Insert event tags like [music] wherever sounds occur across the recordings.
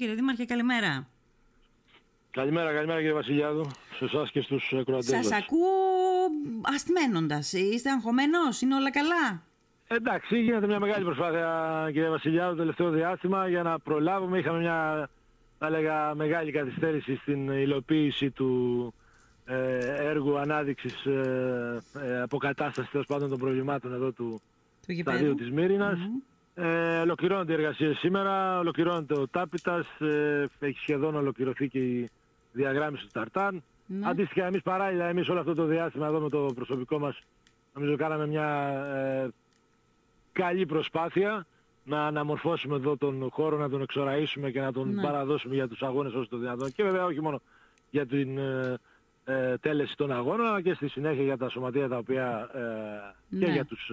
Κύριε Δήμαρχε, καλημέρα. Καλημέρα, καλημέρα κύριε Βασιλιάδου, σε εσάς και στους κροατές Σας ακούω ασθμένοντας. Είστε αγχωμένος, είναι όλα καλά; Εντάξει, γίνεται μια μεγάλη προσπάθεια κύριε Βασιλιάδου το τελευταίο διάστημα για να προλάβουμε. Είχαμε μια, θα έλεγα, μεγάλη καθυστέρηση στην υλοποίηση του ε, έργου ανάδειξης ε, ε, αποκατάστασης τέλος πάντων των προβλημάτων εδώ του, Του σταδίου γηπέδου. της Μύρινας. Ε, ολοκληρώνονται οι εργασίες σήμερα, ολοκληρώνεται ο Τάπητας, ε, έχει σχεδόν ολοκληρωθεί και η διαγράμμιση του Ταρτάν. Ναι. Αντίστοιχα εμείς παράλληλα, εμείς όλο αυτό το διάστημα εδώ με το προσωπικό μας, νομίζω κάναμε μια ε, καλή προσπάθεια να αναμορφώσουμε εδώ τον χώρο, να τον εξοραίσουμε και να τον Ναι. παραδώσουμε για τους αγώνες όσο το δυνατόν. Και βέβαια όχι μόνο για την ε, ε, τέλεση των αγώνων, αλλά και στη συνέχεια για τα σωματεία τα οποία ε, και Ναι. για τους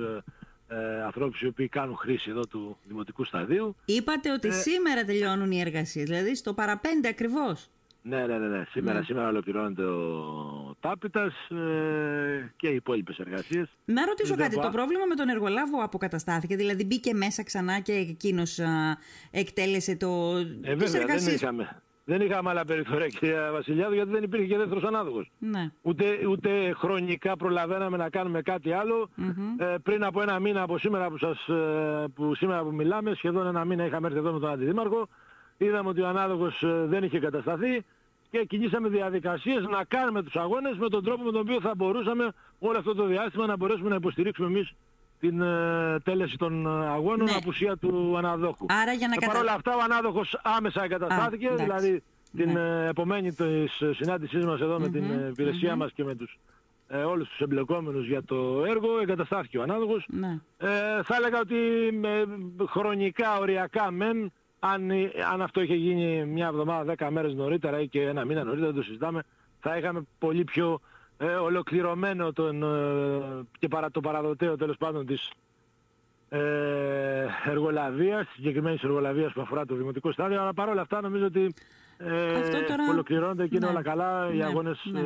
ε, ε, ανθρώπους οι οποίοι κάνουν χρήση εδώ του δημοτικού σταδίου. Είπατε Ε. ότι σήμερα τελειώνουν οι εργασίες, δηλαδή στο παραπέντε ακριβώς. Ναι, ναι, ναι, ναι. Σήμερα, Ναι. σήμερα ολοκληρώνεται ο Τάπητας ε, και οι υπόλοιπες εργασίες. Να ρωτήσω Δεν κάτι, πά- το πρόβλημα με τον εργολάβο αποκαταστάθηκε, δηλαδή μπήκε μέσα ξανά και εκείνος α, εκτέλεσε το... Ε, τις βέβαια, δεν εργασίες; είχαμε, δεν είχαμε άλλα περιθώρια κυρία Βασιλιάδου γιατί δεν υπήρχε και δεύτερος ανάδοχος. Ναι. Ούτε, ούτε χρονικά προλαβαίναμε να κάνουμε κάτι άλλο. Μμμ. Ε, πριν από ένα μήνα από σήμερα που, σας, ε, που σήμερα που μιλάμε, σχεδόν ένα μήνα είχαμε έρθει εδώ με τον Αντιδήμαρχο. Είδαμε ότι ο ανάδοχος ε, δεν είχε κατασταθεί και κινήσαμε διαδικασίες να κάνουμε τους αγώνες με τον τρόπο με τον οποίο θα μπορούσαμε όλο αυτό το διάστημα να μπορέσουμε να υποστηρίξουμε εμείς την ε, τέλεση των ε, αγώνων Ναι. απουσία του αναδόχου. Άρα για να Ε, κατα... Παρ' όλα αυτά ο ανάδοχος άμεσα εγκαταστάθηκε, Α, εντάξει. δηλαδή την Ναι. ε, επομένη της ε, συνάντησής μας εδώ με την Μμμ, ε, υπηρεσία μμμ. μας και με τους, ε, όλους τους εμπλεκόμενους για το έργο, εγκαταστάθηκε ο ανάδοχος. Ναι. Ε, θα έλεγα ότι ε, χρονικά, οριακά μεν, αν, ε, αν αυτό είχε γίνει μια εβδομάδα, δέκα μέρες νωρίτερα ή και ένα μήνα νωρίτερα, δεν το συζητάμε, θα είχαμε πολύ πιο ε, ολοκληρωμένο τον, ε, και παρα, το παραδοτέο τέλος πάντων της ε, εργολαβίας, συγκεκριμένης εργολαβίας που αφορά το δημοτικό στάδιο, αλλά παρόλα αυτά νομίζω ότι ε, Αυτό τώρα- ολοκληρώνονται και είναι Ναι. όλα καλά. Οι Ναι, αγώνες ναι. ε,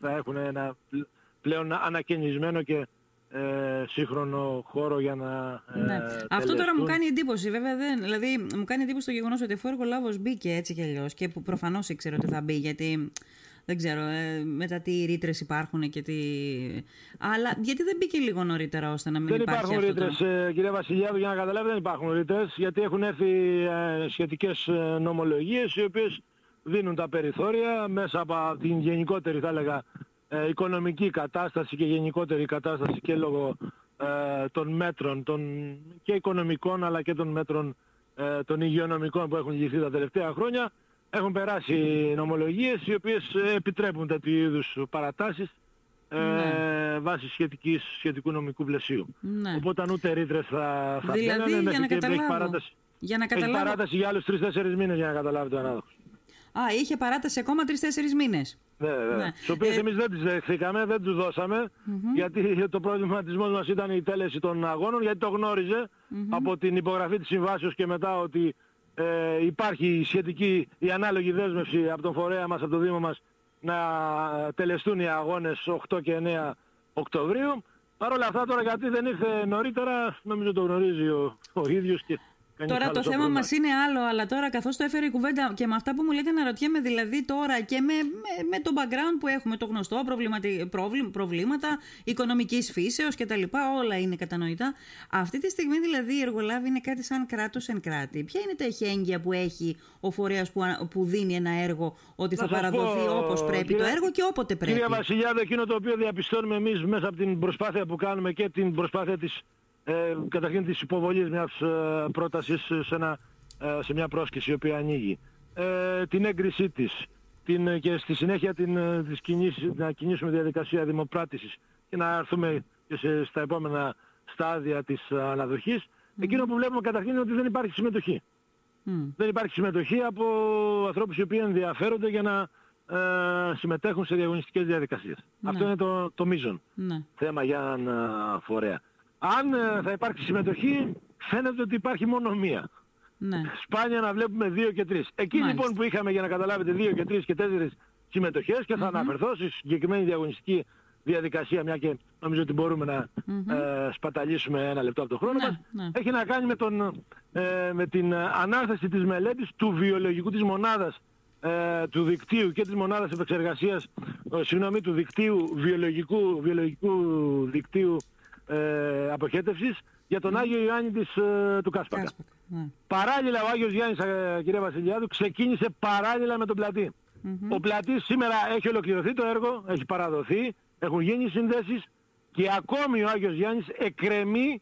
θα έχουν ένα πλ- πλέον ανακαινισμένο και ε, σύγχρονο χώρο για να ε, Ναι. Αυτό τώρα μου τελεστούν. κάνει εντύπωση. Βέβαια, δεν, δηλαδή, μου κάνει εντύπωση το γεγονός ότι αφού ο εργολάβος μπήκε έτσι κι αλλιώς και που προφανώς ήξερε ότι θα μπει, γιατί δεν ξέρω ε, μετά τι ρήτρες υπάρχουν και τι. Αλλά γιατί δεν μπήκε λίγο νωρίτερα ώστε να μην Δεν υπάρχει υπάρχουν αυτό ρήτρες, το... ε, κυρία Βασιλιάδου, για να καταλάβετε, δεν υπάρχουν ρήτρες, γιατί έχουν έρθει ε, σχετικές ε, νομολογίες, οι οποίες δίνουν τα περιθώρια μέσα από την γενικότερη, θα έλεγα, ε, οικονομική κατάσταση και γενικότερη κατάσταση και λόγω ε, των μέτρων, των και οικονομικών, αλλά και των μέτρων ε, των υγειονομικών που έχουν ληφθεί τα τελευταία χρόνια. Έχουν περάσει νομολογίες οι οποίες ε, επιτρέπουν τέτοιου είδους παρατάσεις ε, Ναι. βάσει σχετικής, σχετικού νομικού πλαισίου. Ναι. Οπότε ούτε ρήτρες θα, θα Δηλαδή, μπαίνανε, για μέχρι να και έχει καταλάβω. παράταση, Για να έχει καταλάβω. παράταση για άλλους 3-4 μήνες για να καταλάβετε ο ανάδοχος. Α, είχε παράταση ακόμα τρει-τέσσερι μήνες. Ναι, ναι. Ναι. Στους οποίους Ε, εμείς δεν τις δεχθήκαμε, δεν τους δωσαμε γιατί το προβληματισμός μας ήταν η τέλεση των αγώνων, γιατί το γνωριζε από την υπογραφή της συμβάσεως και μετά ότι ε, υπάρχει η σχετική, η ανάλογη δέσμευση από τον φορέα μας, από το Δήμο μας, να τελεστούν οι αγώνες 8 και 9 Οκτωβρίου. Παρ' όλα αυτά τώρα γιατί δεν ήρθε νωρίτερα, νομίζω το γνωρίζει ο, ο ίδιος και κάνει Τώρα άλλο το θέμα πρόβλημα. μας είναι άλλο, αλλά τώρα καθώς το έφερε η κουβέντα και με αυτά που μου λέτε να ρωτιέμαι δηλαδή τώρα και με, με, με το background που έχουμε, το γνωστό προβληματι, προβλη- προβλήματα οικονομικής φύσεως κτλ. Όλα είναι κατανοητά. Αυτή τη στιγμή δηλαδή η εργολάβη είναι κάτι σαν κράτος εν κράτη. Ποια είναι τα εχέγγυα που έχει ο φορέας που, α- που δίνει ένα έργο ότι Να θα σας παραδοθεί πω, όπως πρέπει το κυρία- έργο και όποτε πρέπει; Κύριε Βασιλιάδο, εκείνο το οποίο διαπιστώνουμε εμείς μέσα από την προσπάθεια που κάνουμε και την προσπάθεια της, ε, καταρχήν της υποβολής μιας ε, πρότασης σε, ένα, ε, σε μια πρόσκληση η οποία ανοίγει, ε, την έγκρισή της την, ε, και στη συνέχεια την, ε, της κινήσης- να κινήσουμε διαδικασία δημοπράτησης και να έρθουμε και σε, στα επόμενα στάδια της ε, αναδοχής, εκείνο που βλέπουμε καταρχήν είναι ότι δεν υπάρχει συμμετοχή Μμ. δεν υπάρχει συμμετοχή από ανθρώπους οι οποίοι ενδιαφέρονται για να ε, συμμετέχουν σε διαγωνιστικές διαδικασίες. Ναι. Αυτό είναι το, το μείζον Ναι. θέμα για έναν ε, φορέα. Αν ε, θα υπάρξει συμμετοχή, φαίνεται ότι υπάρχει μόνο μία. ναι. Σπάνια να βλέπουμε δύο και τρεις. Εκεί Μάλιστα. λοιπόν που είχαμε για να καταλάβετε δύο και τρεις και τέσσερις συμμετοχές και θα αναφερθώ στη συγκεκριμένη διαγωνιστική διαδικασία, μια και νομίζω ότι μπορούμε να ε, σπαταλήσουμε ένα λεπτό από το χρόνο Ναι, μας, ναι. έχει να κάνει με, τον, ε, με την ανάθεση της μελέτης του βιολογικού της μονάδας ε, του δικτύου και της μονάδας επεξεργασίας, ε, συγγνώμη, του δικτύου βιολογικού, βιολογικού δικτύου ε, αποχέτευσης για τον Άγιο Ιωάννη της, ε, του Κάσπακα. Κάσπακα, ναι. Παράλληλα ο Άγιος Γιάννης, ε, κυρία Βασιλιάδου, ξεκίνησε παράλληλα με τον πλατή. Ο πλατής σήμερα έχει ολοκληρωθεί το έργο, έχει παραδοθεί, έχουν γίνει συνδέσεις και ακόμη ο Άγιος Γιάννης εκκρεμεί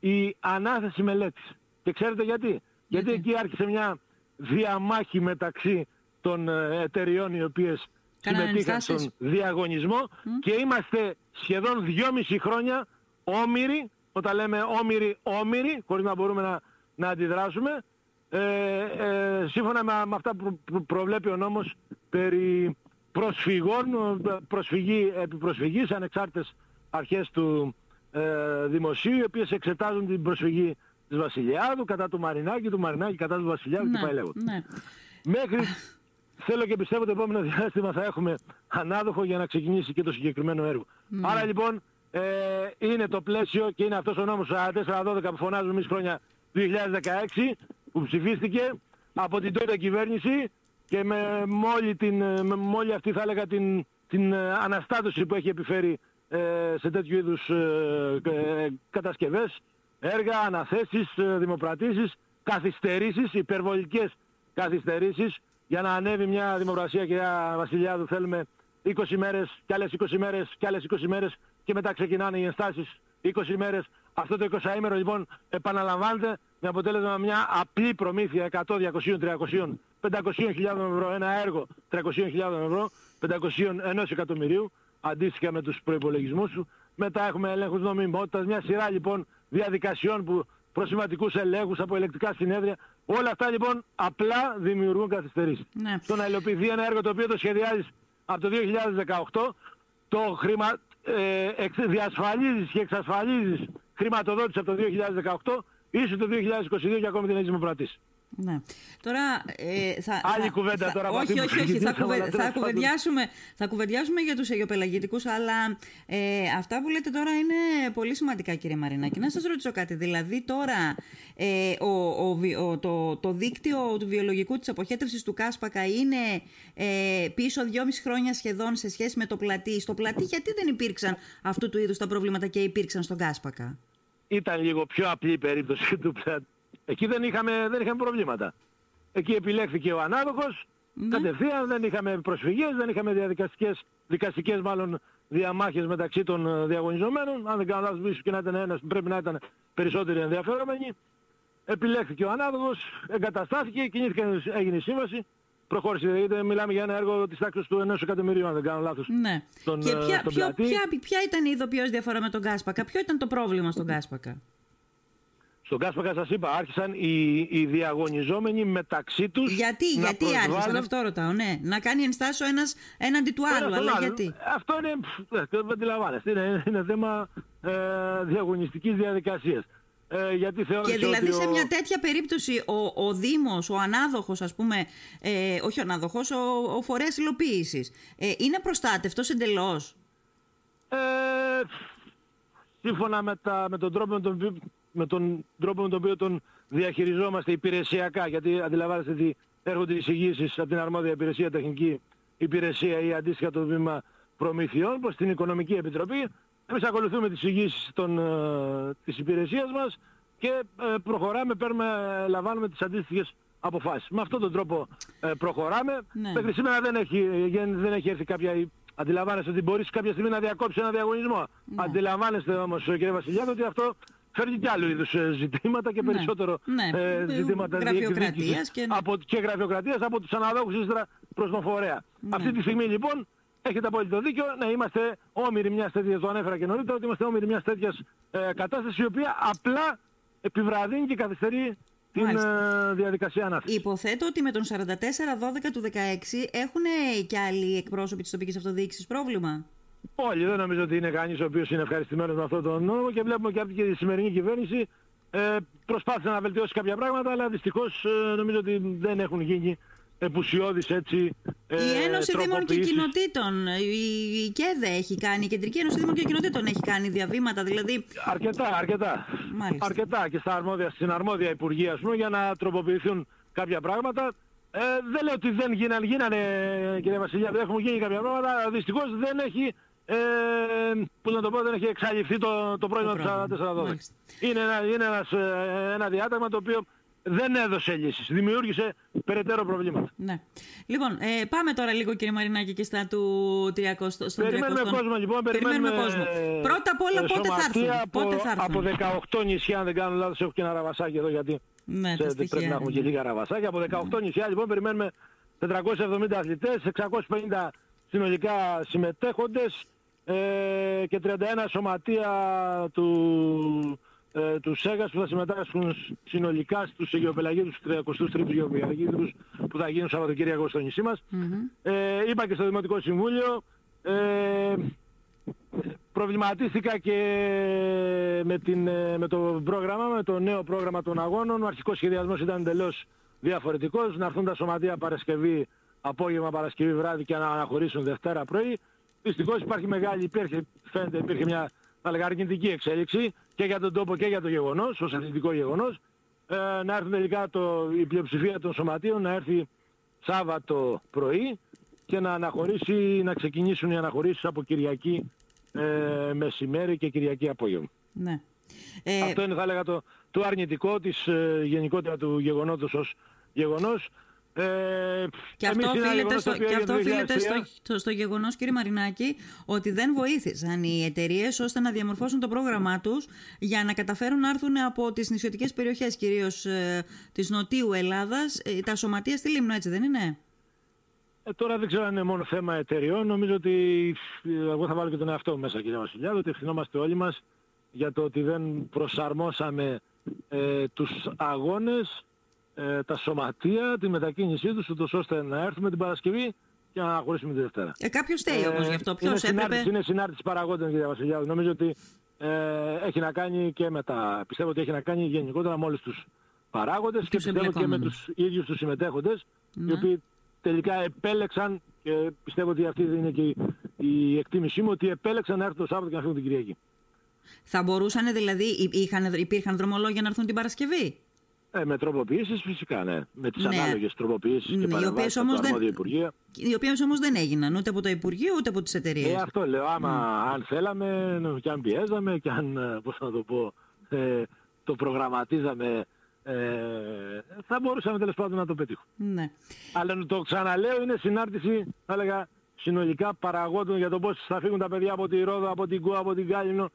η ανάθεση μελέτης. Και ξέρετε γιατί; Γιατί εκεί άρχισε μια διαμάχη μεταξύ των ε, εταιριών οι οποίες Κάνανε συμμετείχαν ενστάσεις. στον διαγωνισμό και είμαστε σχεδόν δυόμιση χρόνια όμοιροι, όταν λέμε όμοιροι όμοιροι, χωρίς να μπορούμε να, να αντιδράσουμε, ε, ε, σύμφωνα με, με αυτά που προ- προβλέπει ο νόμος περί προσφυγών, ε, προσφυγή, επί προσφυγής, ανεξάρτητες αρχές του ε, δημοσίου, οι οποίες εξετάζουν την προσφυγή της Βασιλιάδου κατά του Μαρινάκη, του Μαρινάκη κατά του Βασιλιάδου και πάει λέγοντας. ναι. Μέχρι θέλω και πιστεύω το επόμενο διάστημα θα έχουμε ανάδοχο για να ξεκινήσει και το συγκεκριμένο έργο. Άρα λοιπόν ε, είναι το πλαίσιο και είναι αυτός ο νόμος 4412 που φωνάζουμε εμείς χρόνια 2016 που ψηφίστηκε από την τότε κυβέρνηση και με, με, όλη, την, ε, με, με όλη αυτή θα έλεγα την, την ε, αναστάτωση που έχει επιφέρει ε, σε τέτοιου είδους ε, ε, κατασκευές, έργα, αναθέσεις, ε, δημοπρατήσεις, καθυστερήσεις, υπερβολικές καθυστερήσεις. Για να ανέβει μια δημοκρασία κυρία Βασιλιάδου θέλουμε 20 μέρες και άλλες 20 μέρες και άλλες 20 μέρες και μετά ξεκινάνε οι ενστάσεις 20 μέρες. Αυτό το 20 ημέρο λοιπόν επαναλαμβάνεται με αποτέλεσμα μια απλή προμήθεια 100, 200, 300, 500 χιλιάδων ευρώ ένα έργο 300 χιλιάδων ευρώ 500 ενός εκατομμυρίου αντίστοιχα με τους προϋπολογισμούς σου. Μετά έχουμε ελέγχους νομιμότητας, μια σειρά λοιπόν διαδικασιών που προσηματικούς ελέγχους από ελεκτικά συνέδρια. Όλα αυτά λοιπόν απλά δημιουργούν καθυστερήσεις. Ναι. Στο να υλοποιηθεί ένα έργο το οποίο το σχεδιάζεις από το 2018, το χρημα, ε, εξ, διασφαλίζεις και εξασφαλίζεις χρηματοδότηση από το 2018, ίσως το 2022 και ακόμη την έχεις δημοπρατήσει. Ναι. Τώρα, ε, θα, Άλλη θα- κουβέντα θα- τώρα από Όχι, αυτή που όχι, όχι. Θα, συζητήσαμε, κουβε- αλλά θα, τέλος πάντων. κουβεντιάσουμε, θα κουβεντιάσουμε για τους αιγιοπελαγητικούς, αλλά ε, αυτά που λέτε τώρα είναι πολύ σημαντικά, κύριε Μαρινάκη. Να σας ρωτήσω κάτι. Δηλαδή, τώρα ε, ο, ο, βι- ο- το, το δίκτυο του βιολογικού της αποχέτευσης του Κάσπακα είναι ε, πίσω δυόμιση χρόνια σχεδόν σε σχέση με το πλατή. Στο πλατή γιατί δεν υπήρξαν αυτού του είδους τα προβλήματα και υπήρξαν στον Κάσπακα; Ήταν λίγο πιο απλή η περίπτωση του πλατ. Εκεί δεν είχαμε, δεν είχαμε προβλήματα. Εκεί επιλέχθηκε ο ανάδοχος, Ναι. κατευθείαν δεν είχαμε προσφυγές, δεν είχαμε διαδικαστικές, δικαστικές μάλλον διαμάχες μεταξύ των ε, διαγωνιζομένων. Αν δεν κάνω λάθος, ίσως και να ήταν ένας, πρέπει να ήταν περισσότεροι ενδιαφερόμενοι. Επιλέχθηκε ο ανάδοχος, εγκαταστάθηκε, κινήθηκε, έγινε η σύμβαση, προχώρησε. Γιατί μιλάμε για ένα έργο της τάξης του ενός εκατομμυρίου, αν δεν κάνω λάθος. Ναι. Στον, και ε, ποια, στον ποιο- πλατή. ποια, ποια ήταν η ειδοποιώς διαφορά με τον Κάσπακα, ποιο ήταν το πρόβλημα στον Κάσπακα; Στον Κάσπακα σας είπα, άρχισαν οι, οι διαγωνιζόμενοι μεταξύ τους Γιατί, να γιατί άρχισαν, προσβάλλουν αυτό ρωτάω, ναι. Να κάνει ενστάσιο ένας έναντι του Ένα άλλου, στον αλλά άλλον. γιατί; Αυτό είναι, πφ, ε, δεν αντιλαμβάνεστε, είναι, είναι θέμα ε, διαγωνιστικής διαδικασίας. Ε, γιατί θεώρησε Και δηλαδή ότι σε ο- μια τέτοια περίπτωση ο, ο Δήμος, ο ανάδοχος ας πούμε, ε, όχι ο ανάδοχος, ο, ο φορέας υλοποίησης, ε, είναι προστάτευτος εντελώς; Ε, σύμφωνα με, τα, με, τον τρόπο με, τον, οποίο- με τον τρόπο με τον οποίο τον διαχειριζόμαστε υπηρεσιακά, γιατί αντιλαμβάνεστε ότι έρχονται εισηγήσεις από την αρμόδια υπηρεσία, τεχνική υπηρεσία ή αντίστοιχα το βήμα προμηθειών προς την Οικονομική Επιτροπή. Εμείς ακολουθούμε τις εισηγήσεις των, ε, της υπηρεσίας μας και ε, προχωράμε, παίρνουμε, ε, λαμβάνουμε τις αντίστοιχες αποφάσεις. Με αυτόν τον τρόπο ε, προχωράμε. Ναι. Μέχρι σήμερα δεν έχει, δεν δεν έχει έρθει κάποια... Αντιλαμβάνεστε ότι μπορείς κάποια στιγμή να διακόψει ένα διαγωνισμό. Ναι. Αντιλαμβάνεστε όμως κύριε Βασιλιάδη ότι αυτό φέρνει και άλλου είδους ε, ζητήματα και Ναι. περισσότερο Ναι. ε, Ε, ζητήματα γραφειοκρατίας διεκδίκησης και ναι. από, και γραφειοκρατίας από τους αναδόχους ύστερα προς τον φορέα. Αυτή τη στιγμή λοιπόν έχετε απόλυτο δίκιο να είμαστε όμοιροι μιας τέτοιας, το ανέφερα και νωρίτερα, ότι είμαστε όμοιροι μιας τέτοιας ε, κατάστασης η οποία απλά επιβραδύνει και καθυστερεί την Μάλιστα. ε, διαδικασία ανάθεσης. Υποθέτω ότι με τον 44-12 του 16 έχουν και άλλοι εκπρόσωποι της τοπικής αυτοδιοίκησης πρόβλημα; Όλοι, δεν νομίζω ότι είναι κανείς ο οποίος είναι ευχαριστημένος με αυτόν τον νόμο και βλέπουμε και από τη σημερινή κυβέρνηση ε, προσπάθησε να βελτιώσει κάποια πράγματα αλλά δυστυχώς ε, νομίζω ότι δεν έχουν γίνει επουσιώδης έτσι ε, Η Ένωση Δήμων και Κοινοτήτων, η, η ΚΕΔΕ έχει κάνει, η Κεντρική Ένωση Δήμων και Κοινοτήτων έχει κάνει διαβήματα, δηλαδή... Αρκετά, αρκετά. Αρκετά και στα αρμόδια, στην αρμόδια Υπουργεία, πούμε, για να τροποποιηθούν κάποια πράγματα. Ε, δεν λέω ότι δεν γίνανε, γίνανε κύριε Βασιλιά, δεν έχουν γίνει κάποια πράγματα, δυστυχώς δεν έχει ε, που να το πω, δεν έχει εξαλειφθεί το, το πρόβλημα του 4412. Είναι, ένα, είναι ένας, ε, ένα διάταγμα το οποίο δεν έδωσε λύσεις. Δημιούργησε περαιτέρω προβλήματα. Ναι. Λοιπόν, ε, πάμε τώρα λίγο κύριε Μαρινάκη και στα του 300. Στον περιμένουμε 300. κόσμο λοιπόν. Περιμένουμε, περιμένουμε κόσμο. Πρώτα απ' όλα πότε θα έρθουν; Από, πότε θα έρθουν; από 18 νησιά, αν δεν κάνω λάθος, έχω και ένα ραβασάκι εδώ γιατί ναι, ξέρετε, πρέπει να έχουμε και λίγα ραβασάκια. Από 18 νησιά λοιπόν περιμένουμε 470 αθλητές, 650 συνολικά συμμετέχοντες ε, και 31 σωματεία του ε, του ΣΕΓΑΣ που θα συμμετάσχουν συνολικά στους Αιγαιοπελαγίους του 33ου Αιγαιοπελαγίους που θα γίνουν Σαββατοκύριακο στο νησί μας. Ε, είπα και στο Δημοτικό Συμβούλιο, ε, προβληματίστηκα και με, την, ε, με το πρόγραμμα, με το νέο πρόγραμμα των αγώνων. Ο αρχικός σχεδιασμός ήταν εντελώς διαφορετικός, να έρθουν τα σωματεία Παρασκευή, απόγευμα Παρασκευή βράδυ και να αναχωρήσουν Δευτέρα πρωί. Δυστυχώς υπάρχει μεγάλη, υπήρχε, φαίνεται υπήρχε μια θα λέγα αρνητική εξέλιξη και για τον τόπο και για το γεγονός, ως αθλητικό γεγονός, ε, να έρθει τελικά το, η πλειοψηφία των σωματείων να έρθει Σάββατο πρωί και να αναχωρήσει, να ξεκινήσουν οι αναχωρήσεις από Κυριακή ε, μεσημέρι και Κυριακή απόγευμα. Ναι. Ε... Αυτό είναι θα έλεγα το, το αρνητικό της ε, γενικότερα του γεγονότος ως γεγονός. Ε, και αυτό οφείλεται, στο, και αυτό οφείλεται στο, στο, γεγονός, κύριε Μαρινάκη, ότι δεν βοήθησαν οι εταιρείες ώστε να διαμορφώσουν το πρόγραμμά τους για να καταφέρουν να έρθουν από τις νησιωτικές περιοχές, κυρίως ε, της Νοτιού Ελλάδας, ε, τα σωματεία στη Λίμνο, έτσι δεν είναι; Ε, τώρα δεν ξέρω αν είναι μόνο θέμα εταιριών. Νομίζω ότι εγώ θα βάλω και τον εαυτό μου μέσα, κύριε Βασιλιάδη, ότι ευθυνόμαστε όλοι μας για το ότι δεν προσαρμόσαμε ε, τους αγώνες ε, τα σωματεία, τη μετακίνησή τους, ούτως ώστε να έρθουμε την Παρασκευή και να χωρίσουμε τη Δευτέρα. Ε, κάποιος στέει όμως γι' αυτό. Ποιος είναι έπρεπε... είναι συνάρτηση παραγόντων, κύριε Βασιλιάδη. Νομίζω ότι ε, έχει να κάνει και με τα... Πιστεύω ότι έχει να κάνει γενικότερα με όλους τους παράγοντες και πιστεύω και με τους ίδιους τους συμμετέχοντες, ναι. οι οποίοι τελικά επέλεξαν και πιστεύω ότι αυτή είναι και η εκτίμησή μου ότι επέλεξαν να έρθουν το Σάββατο και να φύγουν την Κυριακή. Θα μπορούσαν δηλαδή, είχαν, υπήρχαν δρομολόγια να έρθουν την Παρασκευή; Ε, με τροποποιήσεις φυσικά, ναι. Με τις ναι. ανάλογες τροποποιήσεις ναι, και παρεμβάσεις από τα δεν... Υπουργεία. Οι οποίες όμως δεν έγιναν ούτε από το Υπουργείο ούτε από τις εταιρείες. Ε, αυτό λέω. Άμα mm. αν θέλαμε και αν πιέζαμε και αν, ε, πώς να το πω, ε, το προγραμματίζαμε ε, θα μπορούσαμε τέλος πάντων να το πετύχουμε. Ναι. Αλλά το ξαναλέω είναι συνάρτηση, θα έλεγα, συνολικά παραγόντων για το πώς θα φύγουν τα παιδιά από τη Ρόδο, από την Κούα, από την Κάλινο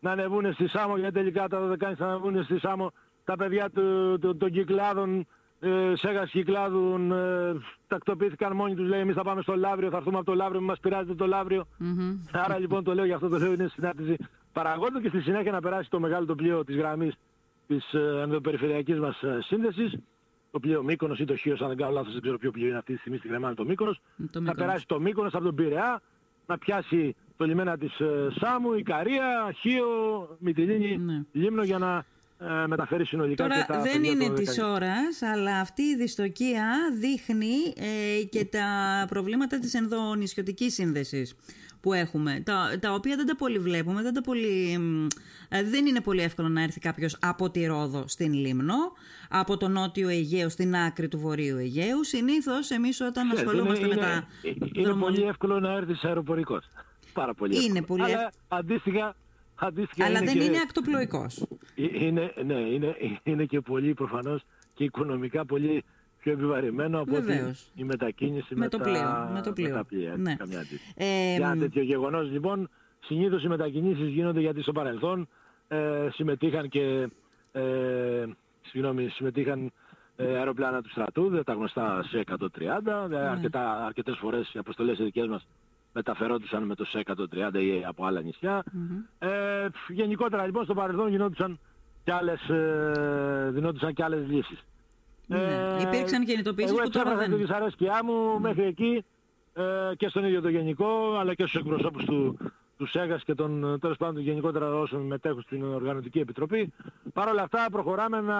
να ανεβούν στη Σάμο γιατί τελικά τα 12 θα ανεβούν στη Σάμο τα παιδιά του, του, των κυκλάδων, ε, Σέγας κυκλάδων, ε, τακτοποιήθηκαν μόνοι τους, λέει εμείς θα πάμε στο Λαύριο, θα έρθουμε από το Λαύριο, μας πειράζεται το Λαύριο. Mm-hmm. Άρα λοιπόν το λέω, γι' αυτό το λέω, είναι συνάρτηση παραγόντων και στη συνέχεια να περάσει το μεγάλο το πλοίο της γραμμής της ε, ενδοπεριφερειακής μας ε, σύνδεσης, το πλοίο Μύκονος ή το Χίος, αν δεν κάνω λάθος, δεν ξέρω ποιο πλοίο είναι αυτή τη στιγμή στη Κρεμάνη το Μύκονος, το θα περάσει το Μύκονος από τον Πειραιά, να πιάσει το λιμένα της ε, Σάμου, Ικαρία, Χίο, Μυτιλίνη, ναι. Λίμνο για να ε, μεταφέρει συνολικά Τώρα, και τα δεν είναι της ώρας, αλλά αυτή η δυστοκία δείχνει ε, και τα προβλήματα της ενδονησιωτικής σύνδεσης που έχουμε, τα, τα οποία δεν τα πολύ βλέπουμε, δεν, τα πολύ, ε, δεν είναι πολύ εύκολο να έρθει κάποιος από τη Ρόδο στην Λίμνο, από το νότιο Αιγαίο στην άκρη του βορείου Αιγαίου. Συνήθως εμείς όταν είναι, ασχολούμαστε είναι, με τα... Είναι πολύ εύκολο να έρθεις αεροπορικός. Πάρα πολύ εύκολο. Είναι πολύ Αλλά αντίστοιχα Αντίστοιχα Αλλά δεν και... είναι ακτοπλοϊκός. Ε, είναι, ναι, είναι, είναι και πολύ προφανώς και οικονομικά πολύ πιο επιβαρημένο από ότι η μετακίνηση με, με, το τα, πλοίο, με, το πλοίο. με τα πλοία. Ναι. Καμιά ε, Για τέτοιο γεγονός λοιπόν, συνήθως οι μετακινήσεις γίνονται γιατί στο παρελθόν ε, συμμετείχαν και ε, συγγνώμη, συμμετείχαν ε, αεροπλάνα του στρατού, δεν τα γνωστά σε 130, ναι. αρκετά, αρκετές φορές οι αποστολές δικές μας μεταφερόντουσαν με το ΣΕΚΑ 130 ή από άλλα νησιά. Mm-hmm. Ε, γενικότερα λοιπόν στο παρελθόν γινόντουσαν και άλλες, ε, δινόντουσαν και άλλες λύσεις. Ναι. Ε, Υπήρξαν κινητοποιήσεις που τώρα δεν... Εγώ τη δυσαρέσκειά μου mm. μέχρι εκεί ε, και στον ίδιο το γενικό αλλά και στους εκπροσώπους του, του ΣΕΓΑΣ και των τέλος πάντων γενικότερα όσων μετέχουν στην Οργανωτική Επιτροπή. Παρ' όλα αυτά προχωράμε να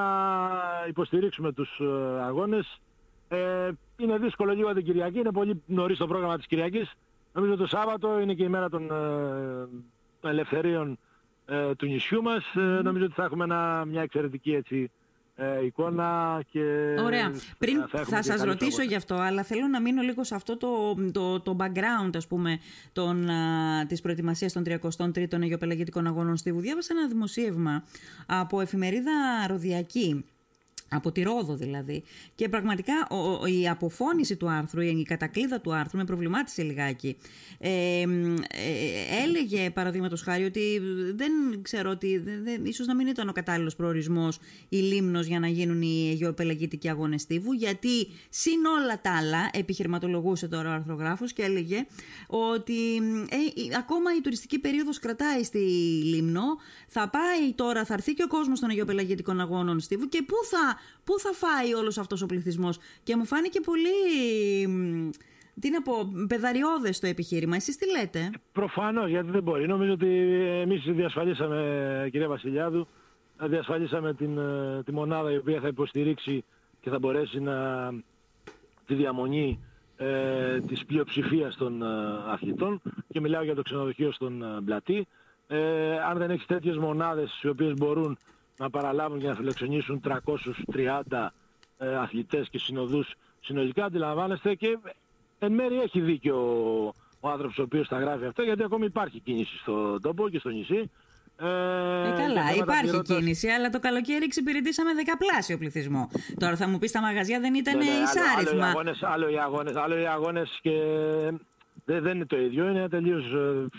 υποστηρίξουμε τους ε, αγώνες Ε, είναι δύσκολο λίγο την Κυριακή, είναι πολύ νωρίς το πρόγραμμα της Κυριακής. Νομίζω το Σάββατο είναι και η μέρα των ε, ελευθερίων ε, του νησιού μας. Ε, νομίζω ότι θα έχουμε ένα, μια εξαιρετική έτσι, ε, εικόνα και Ωραία. Πριν θα, θα, σας ρωτήσω γι' αυτό, αλλά θέλω να μείνω λίγο σε αυτό το, το, το background, ας πούμε, των, α, της προετοιμασίας των 33ων Αιγιοπελαγητικών Αγώνων Στίβου. Διάβασα ένα δημοσίευμα από εφημερίδα Ροδιακή, από τη Ρόδο δηλαδή. Και πραγματικά ο, η αποφώνηση του άρθρου, η κατακλίδα του άρθρου με προβλημάτισε λιγάκι. Ε, ε, έλεγε παραδείγματος χάρη ότι δεν ξέρω ότι δεν, ίσως να μην ήταν ο κατάλληλος προορισμός η Λίμνος για να γίνουν οι Αιγαιοπελαγητικοί αγώνες τύβου γιατί συν όλα τα άλλα επιχειρηματολογούσε τώρα ο αρθρογράφος και έλεγε ότι ε, ακόμα η τουριστική περίοδος κρατάει στη Λίμνο θα πάει τώρα, θα έρθει και ο κόσμος των Αιγαιοπελαγητικών αγώνων στίβου και πού θα πού θα φάει όλος αυτός ο πληθυσμός; Και μου φάνηκε πολύ, τι να πω, πεδαριώδες το επιχείρημα. Εσείς τι λέτε; Προφανώς, γιατί δεν μπορεί. Νομίζω ότι εμείς διασφαλίσαμε, κυρία Βασιλιάδου, διασφαλίσαμε την, ε, τη μονάδα η οποία θα υποστηρίξει και θα μπορέσει να τη διαμονή ε, της πλειοψηφίας των ε, αθλητών και μιλάω για το ξενοδοχείο στον ε, Πλατή. Ε, αν δεν έχεις τέτοιες μονάδες οι οποίες μπορούν να παραλάβουν και να φιλοξενήσουν 330 ε, αθλητές και συνοδούς συνολικά αντιλαμβάνεστε και εν μέρει έχει δίκιο ο, ο άνθρωπος ο οποίος θα γράφει αυτό γιατί ακόμη υπάρχει κίνηση στον τόπο και στο νησί. Ε, ε καλά, υπάρχει κίνηση, αλλά το καλοκαίρι εξυπηρετήσαμε δεκαπλάσιο πληθυσμό. Τώρα θα μου πεις τα μαγαζιά δεν ήταν ναι, ναι, εισάριθμα. Άλλο, άλλο, οι αγώνες, άλλο οι αγώνες και δεν, δεν είναι το ίδιο, είναι ένα τελείως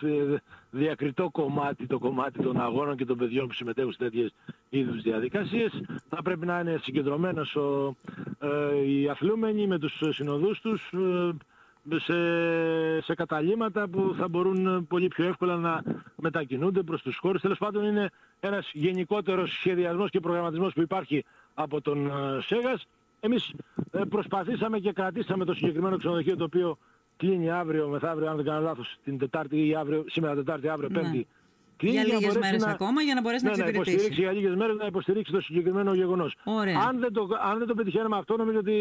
ε, διακριτό κομμάτι το κομμάτι των αγώνων και των παιδιών που συμμετέχουν σε τέτοιες είδους διαδικασίες. Θα πρέπει να είναι συγκεντρωμένος ο, ε, οι αθλούμενοι με τους συνοδούς τους ε, σε, σε καταλήμματα που θα μπορούν πολύ πιο εύκολα να μετακινούνται προς τους χώρους. Τέλος πάντων είναι ένας γενικότερος σχεδιασμός και προγραμματισμός που υπάρχει από τον ε, ΣΕΓΑΣ. Εμείς ε, προσπαθήσαμε και κρατήσαμε το συγκεκριμένο ξενοδοχείο το οποίο κλείνει αύριο, μεθαύριο, αν δεν κάνω λάθος, την Τετάρτη ή αύριο, σήμερα Τετάρτη, αύριο ναι. Πέμπτη. Κλείνει για λίγες μέρες να... ακόμα για να μπορέσει ναι, να εξυπηρετήσει. Να υποστηρίξει για λίγες μέρες να υποστηρίξει το συγκεκριμένο γεγονός. Αν δεν το, αν δεν το πετυχαίνουμε αυτό, νομίζω ότι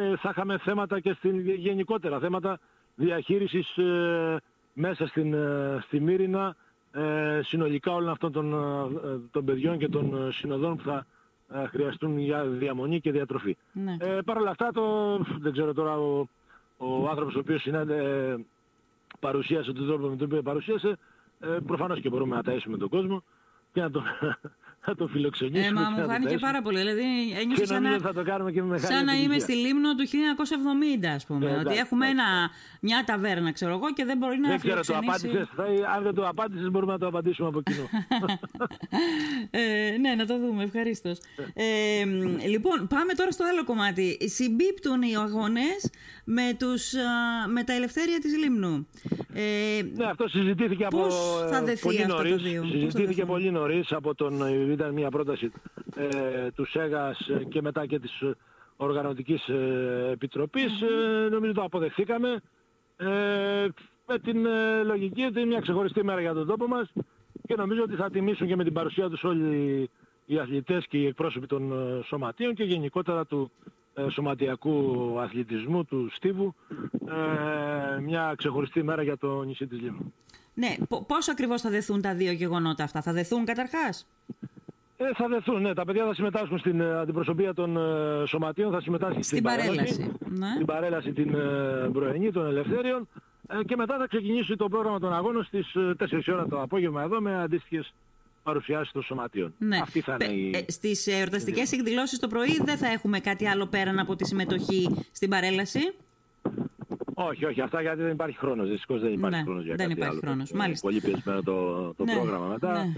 ε, θα είχαμε θέματα και στην γενικότερα θέματα διαχείρισης ε, μέσα στην, ε, στη Μύρινα ε, συνολικά όλων αυτών των, ε, των παιδιών και των συνοδών που θα χρειαστούν για διαμονή και διατροφή. Ναι. Ε, Παρ' όλα αυτά, το, δεν ξέρω τώρα ο, ο άνθρωπος ο οποίος συνάντε, παρουσίασε τον τρόπο με τον οποίο παρουσίασε, ε, προφανώς και μπορούμε να ταΐσουμε τον κόσμο και να τον, θα το φιλοξενήσουμε. Ε, μα μου φάνηκε πάρα πολύ. Δηλαδή, ένιωσα σαν, να, θα το κάνουμε και με σαν να είμαι στη Λίμνο του 1970, ας πούμε. Ναι, ότι έχουμε ένα, μια ταβέρνα, ξέρω εγώ, και δεν μπορεί να δεν ξέρω, το απάντησες, θα, αν δεν το απάντησες, μπορούμε να το απαντήσουμε από κοινό. [laughs] ε, ναι, να το δούμε, ευχαρίστως. Ε, λοιπόν, πάμε τώρα στο άλλο κομμάτι. Συμπίπτουν οι αγώνες με, τους, με τα ελευθέρια της Λίμνου. Ε, ναι, αυτό συζητήθηκε από θα ε, πολύ νωρίς. Συζητήθηκε πολύ νωρίς από τον ήταν μια πρόταση ε, του ΣΕΓΑΣ και μετά και της Οργανωτικής ε, επιτροπης ε, νομίζω το αποδεχθήκαμε. Ε, με την ε, λογική ότι είναι μια ξεχωριστή μέρα για τον τόπο μας. Και νομίζω ότι θα τιμήσουν και με την παρουσία τους όλοι οι αθλητές και οι εκπρόσωποι των σωματείων και γενικότερα του σωματιακού αθλητισμού του Στίβου μια ξεχωριστή μέρα για το νησί της Λίμνου. Ναι, πώς ακριβώς θα δεθούν τα δύο γεγονότα αυτά, θα δεθούν καταρχάς; Ε, θα δεθούν, ναι. Τα παιδιά θα συμμετάσχουν στην ε, αντιπροσωπεία των ε, σωματείων, θα συμμετάσχουν στην, στην παρέλαση. Ναι. Στην παρέλαση την ε, πρωινή των ελευθέριων ε, και μετά θα ξεκινήσει το πρόγραμμα των αγώνων στις 4 ώρα το απόγευμα εδώ με αντίστοιχες παρουσιάσεις των σωματείων. Ναι. Αυτή θα είναι η... ε, στις εορταστικές εκδηλώσεις το πρωί δεν θα έχουμε κάτι άλλο πέραν από τη συμμετοχή στην παρέλαση; Όχι, όχι, αυτά γιατί δεν υπάρχει χρόνος. Δυστυχώς δεν υπάρχει ναι, χρόνος για δεν κάτι υπάρχει άλλο. Χρόνος. Μάλιστα. Πολύ πιεσμένο το, το ναι, πρόγραμμα μετά. Ναι.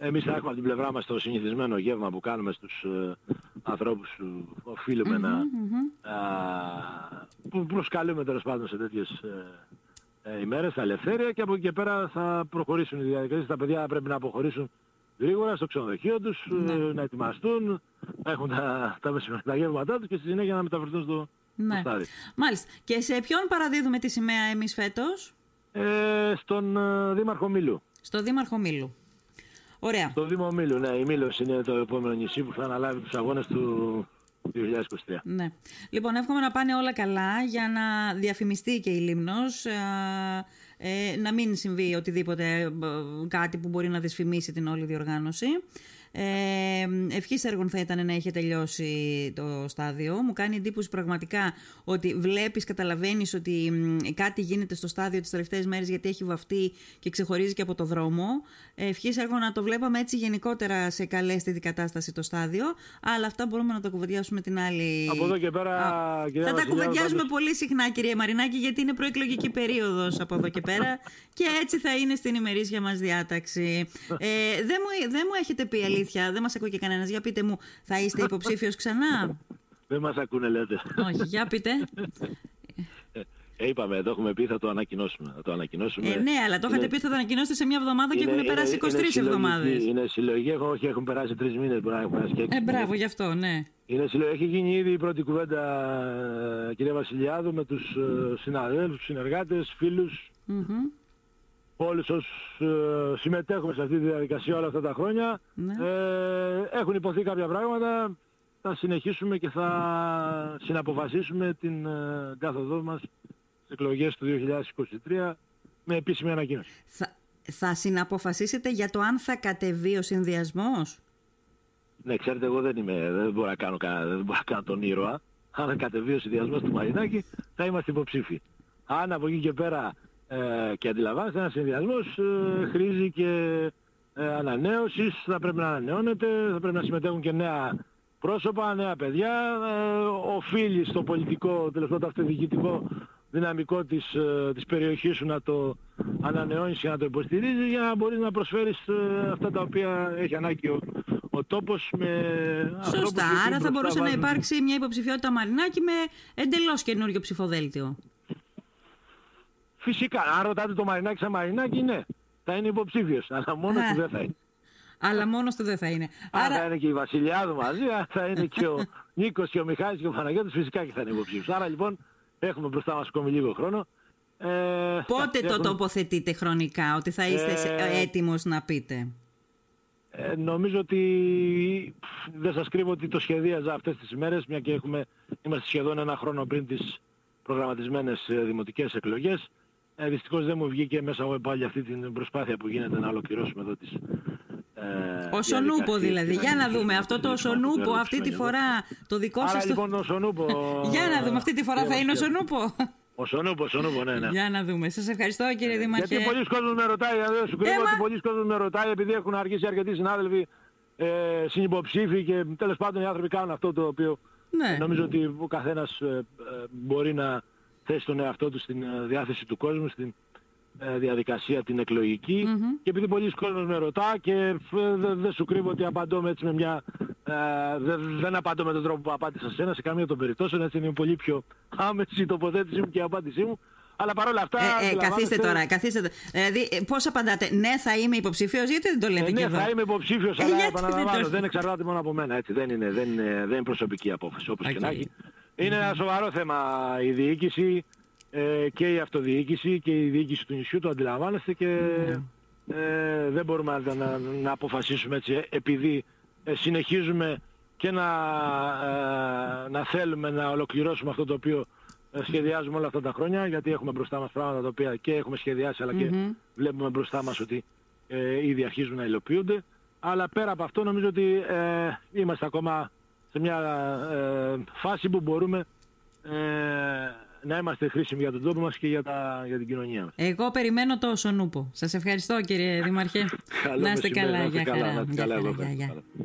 Εμείς θα έχουμε από την πλευρά μας το συνηθισμένο γεύμα που κάνουμε στους ε, ανθρώπους που οφείλουμε να... που προσκαλούμε τέλος πάντων σε τέτοιες ε, ε, ημέρες, τα ελευθέρια και από εκεί και πέρα θα προχωρήσουν οι διαδικασίες. Τα παιδιά πρέπει να αποχωρήσουν γρήγορα στο ξενοδοχείο τους, ναι. να ετοιμαστούν, να έχουν τα, τα, τα γεύματά τους και στη συνέχεια να μεταφερθούν στο, ναι. στάδιο. Μάλιστα. Και σε ποιον παραδίδουμε τη σημαία εμείς φέτος; Ε, στον ε, Δήμαρχο Μήλου. Στο Δήμαρχο Μήλου. Ωραία. Το Δήμο Μήλου, ναι. Η Μήλος είναι το επόμενο νησί που θα αναλάβει τους αγώνες του, 2023. Ναι. Λοιπόν, εύχομαι να πάνε όλα καλά για να διαφημιστεί και η Λίμνος, ε, να μην συμβεί οτιδήποτε κάτι που μπορεί να δυσφημίσει την όλη διοργάνωση. Ε, Ευχής έργων θα ήταν να είχε τελειώσει το στάδιο. Μου κάνει εντύπωση πραγματικά ότι βλέπεις, καταλαβαίνεις ότι κάτι γίνεται στο στάδιο τις τελευταίες μέρες γιατί έχει βαφτεί και ξεχωρίζει και από το δρόμο. Ευχής έργων να το βλέπαμε έτσι γενικότερα σε καλέστη κατάσταση το στάδιο. Αλλά αυτά μπορούμε να τα κουβεντιάσουμε την άλλη. Από εδώ και πέρα, Α, Θα τα κουβεντιάζουμε πολύ συχνά, κυρία Μαρινάκη, γιατί είναι προεκλογική περίοδος από εδώ και πέρα. [laughs] και έτσι θα είναι στην ημερήσια μας διάταξη. Ε, δεν, μου, δεν μου έχετε πει αλήθεια, δεν μας ακούει και κανένας. Για πείτε μου, θα είστε υποψήφιος ξανά; Δεν μας ακούνε, λέτε. Όχι, για πείτε. Ε, είπαμε, το έχουμε πει, θα το ανακοινώσουμε. Θα το ανακοινώσουμε. Ε, ναι, αλλά το είχατε πει, θα το ανακοινώσετε σε μια εβδομάδα και έχουν περάσει 23 εβδομάδες. Είναι συλλογική, όχι, έχουν περάσει τρεις μήνες, μπορεί να έχουν περάσει και Ε, μπράβο, γι' αυτό, ναι. Είναι συλλογική. Έχει γίνει ήδη η πρώτη κουβέντα, κυρία Βασιλιάδου, με τους ε, συναδέλφους, συνεργάτες, φίλους. Mm-hmm όλους όσους ε, συμμετέχουμε σε αυτή τη διαδικασία όλα αυτά τα χρόνια. Ναι. Ε, έχουν υποθεί κάποια πράγματα, θα συνεχίσουμε και θα συναποφασίσουμε την ε, κάθοδό μας στις εκλογές του 2023 με επίσημη ανακοίνωση. Θα, θα συναποφασίσετε για το αν θα κατεβεί ο συνδυασμός; Ναι, ξέρετε, εγώ δεν, είμαι, δεν, μπορώ να κάνω, δεν μπορώ να κάνω τον ήρωα. Αν κατεβεί ο συνδυασμός του Μαρινάκη, θα είμαστε υποψήφοι. Αν από εκεί και πέρα ε, και αντιλαμβάνεστε ένας συνδυασμός ε, χρήζει και ε, ανανέωσης, θα πρέπει να ανανεώνεται, θα πρέπει να συμμετέχουν και νέα πρόσωπα, νέα παιδιά, ε, οφείλει στο πολιτικό, τελευταίο αυτοδιοικητικό δυναμικό της, ε, της περιοχής σου να το ανανεώνεις και να το υποστηρίζεις για να μπορείς να προσφέρεις ε, αυτά τα οποία έχει ανάγκη ο, ο τόπος με Σωστά, άρα θα μπορούσε να υπάρξει μια υποψηφιότητα Μαρινάκη με εντελώς καινούριο ψηφοδέλτιο. Φυσικά, αν ρωτάτε το Μαρινάκη σαν Μαρινάκη, ναι, θα είναι υποψήφιος, αλλά μόνο του δεν θα είναι. Αλλά μόνος του δεν θα είναι. Άρα... θα είναι και η Βασιλιάδου μαζί, θα είναι και ο [laughs] Νίκος και ο Μιχάλης και ο Παναγιώτης, φυσικά και θα είναι υποψήφιος. Άρα λοιπόν έχουμε μπροστά μας ακόμη λίγο χρόνο. Ε, Πότε το τοποθετείτε χρονικά, ότι θα είστε ε, έτοιμος να πείτε; Ε, νομίζω ότι δεν σας κρύβω ότι το σχεδίαζα αυτές τις ημέρες, μια και έχουμε, είμαστε σχεδόν ένα χρόνο πριν τις προγραμματισμένες ε, δημοτικές εκλογές. Ε, δυστυχώς δεν μου βγήκε μέσα από πάλι αυτή την προσπάθεια που γίνεται να ολοκληρώσουμε εδώ τις ε, ο Σονούπο δηλαδή. Για να δούμε αυτό το Σονούπο αυτή τη φορά το δικό σας... Άρα λοιπόν ο Σονούπο... Για να δούμε αυτή τη φορά θα είναι ο Σονούπο. Ο Σονούπο, ο Σονούπο, ναι, ναι. Για να δούμε. Σας ευχαριστώ κύριε ε, Δήμαρχε. Γιατί πολλοί κόσμοι με ρωτάει, δεν σου κρύβω ότι πολλοί κόσμοι με ρωτάει επειδή έχουν αργήσει αρκετοί συνάδελφοι ε, συνυποψήφοι και τέλος πάντων οι άνθρωποι κάνουν αυτό το οποίο ναι. νομίζω ότι ο καθένας ε, μπορεί να θέσει τον εαυτό τους στην διάθεση του κόσμου, στην ε, διαδικασία την εκλογικη και επειδή πολλοί κόσμος με ρωτά και ε, δεν σου κρύβω ότι απαντώ με έτσι με μια... Ε, δεν απαντώ με τον τρόπο που απάντησα σε ένα σε καμία των περιπτώσεων, έτσι είναι πολύ πιο άμεση η τοποθέτησή μου και η απάντησή μου. Αλλά παρόλα αυτά. Ε, ε, καθίστε τώρα, καθίστε. Δηλαδή, πώς απαντάτε, Ναι, θα είμαι υποψήφιος, γιατί δεν το λέτε ε, Ναι, εδώ; θα είμαι υποψήφιος, αλλά επαναλαμβάνω, δεν, δεν εξαρτάται μόνο από μένα. Έτσι. Δεν, είναι, δεν, είναι, δεν είναι προσωπική απόφαση, όπως okay. και να έχει. Είναι ένα σοβαρό θέμα η διοίκηση ε, και η αυτοδιοίκηση και η διοίκηση του νησιού, το αντιλαμβάνεστε και ναι. ε, δεν μπορούμε να, να, να, αποφασίσουμε έτσι ε, επειδή ε, συνεχίζουμε και να, ε, να θέλουμε να ολοκληρώσουμε αυτό το οποίο σχεδιάζουμε όλα αυτά τα χρόνια γιατί έχουμε μπροστά μας πράγματα τα οποία και έχουμε σχεδιάσει αλλά και βλέπουμε μπροστά μας ότι ήδη αρχίζουν να υλοποιούνται. Αλλά πέρα από αυτό νομίζω ότι είμαστε ακόμα σε μια φάση που μπορούμε να είμαστε χρήσιμοι για τον τόπο μας και για, τα, για την κοινωνία μας. Εγώ περιμένω το Σονούπο. Σας ευχαριστώ κύριε Δημαρχέ. να είστε καλά. Για χαρά.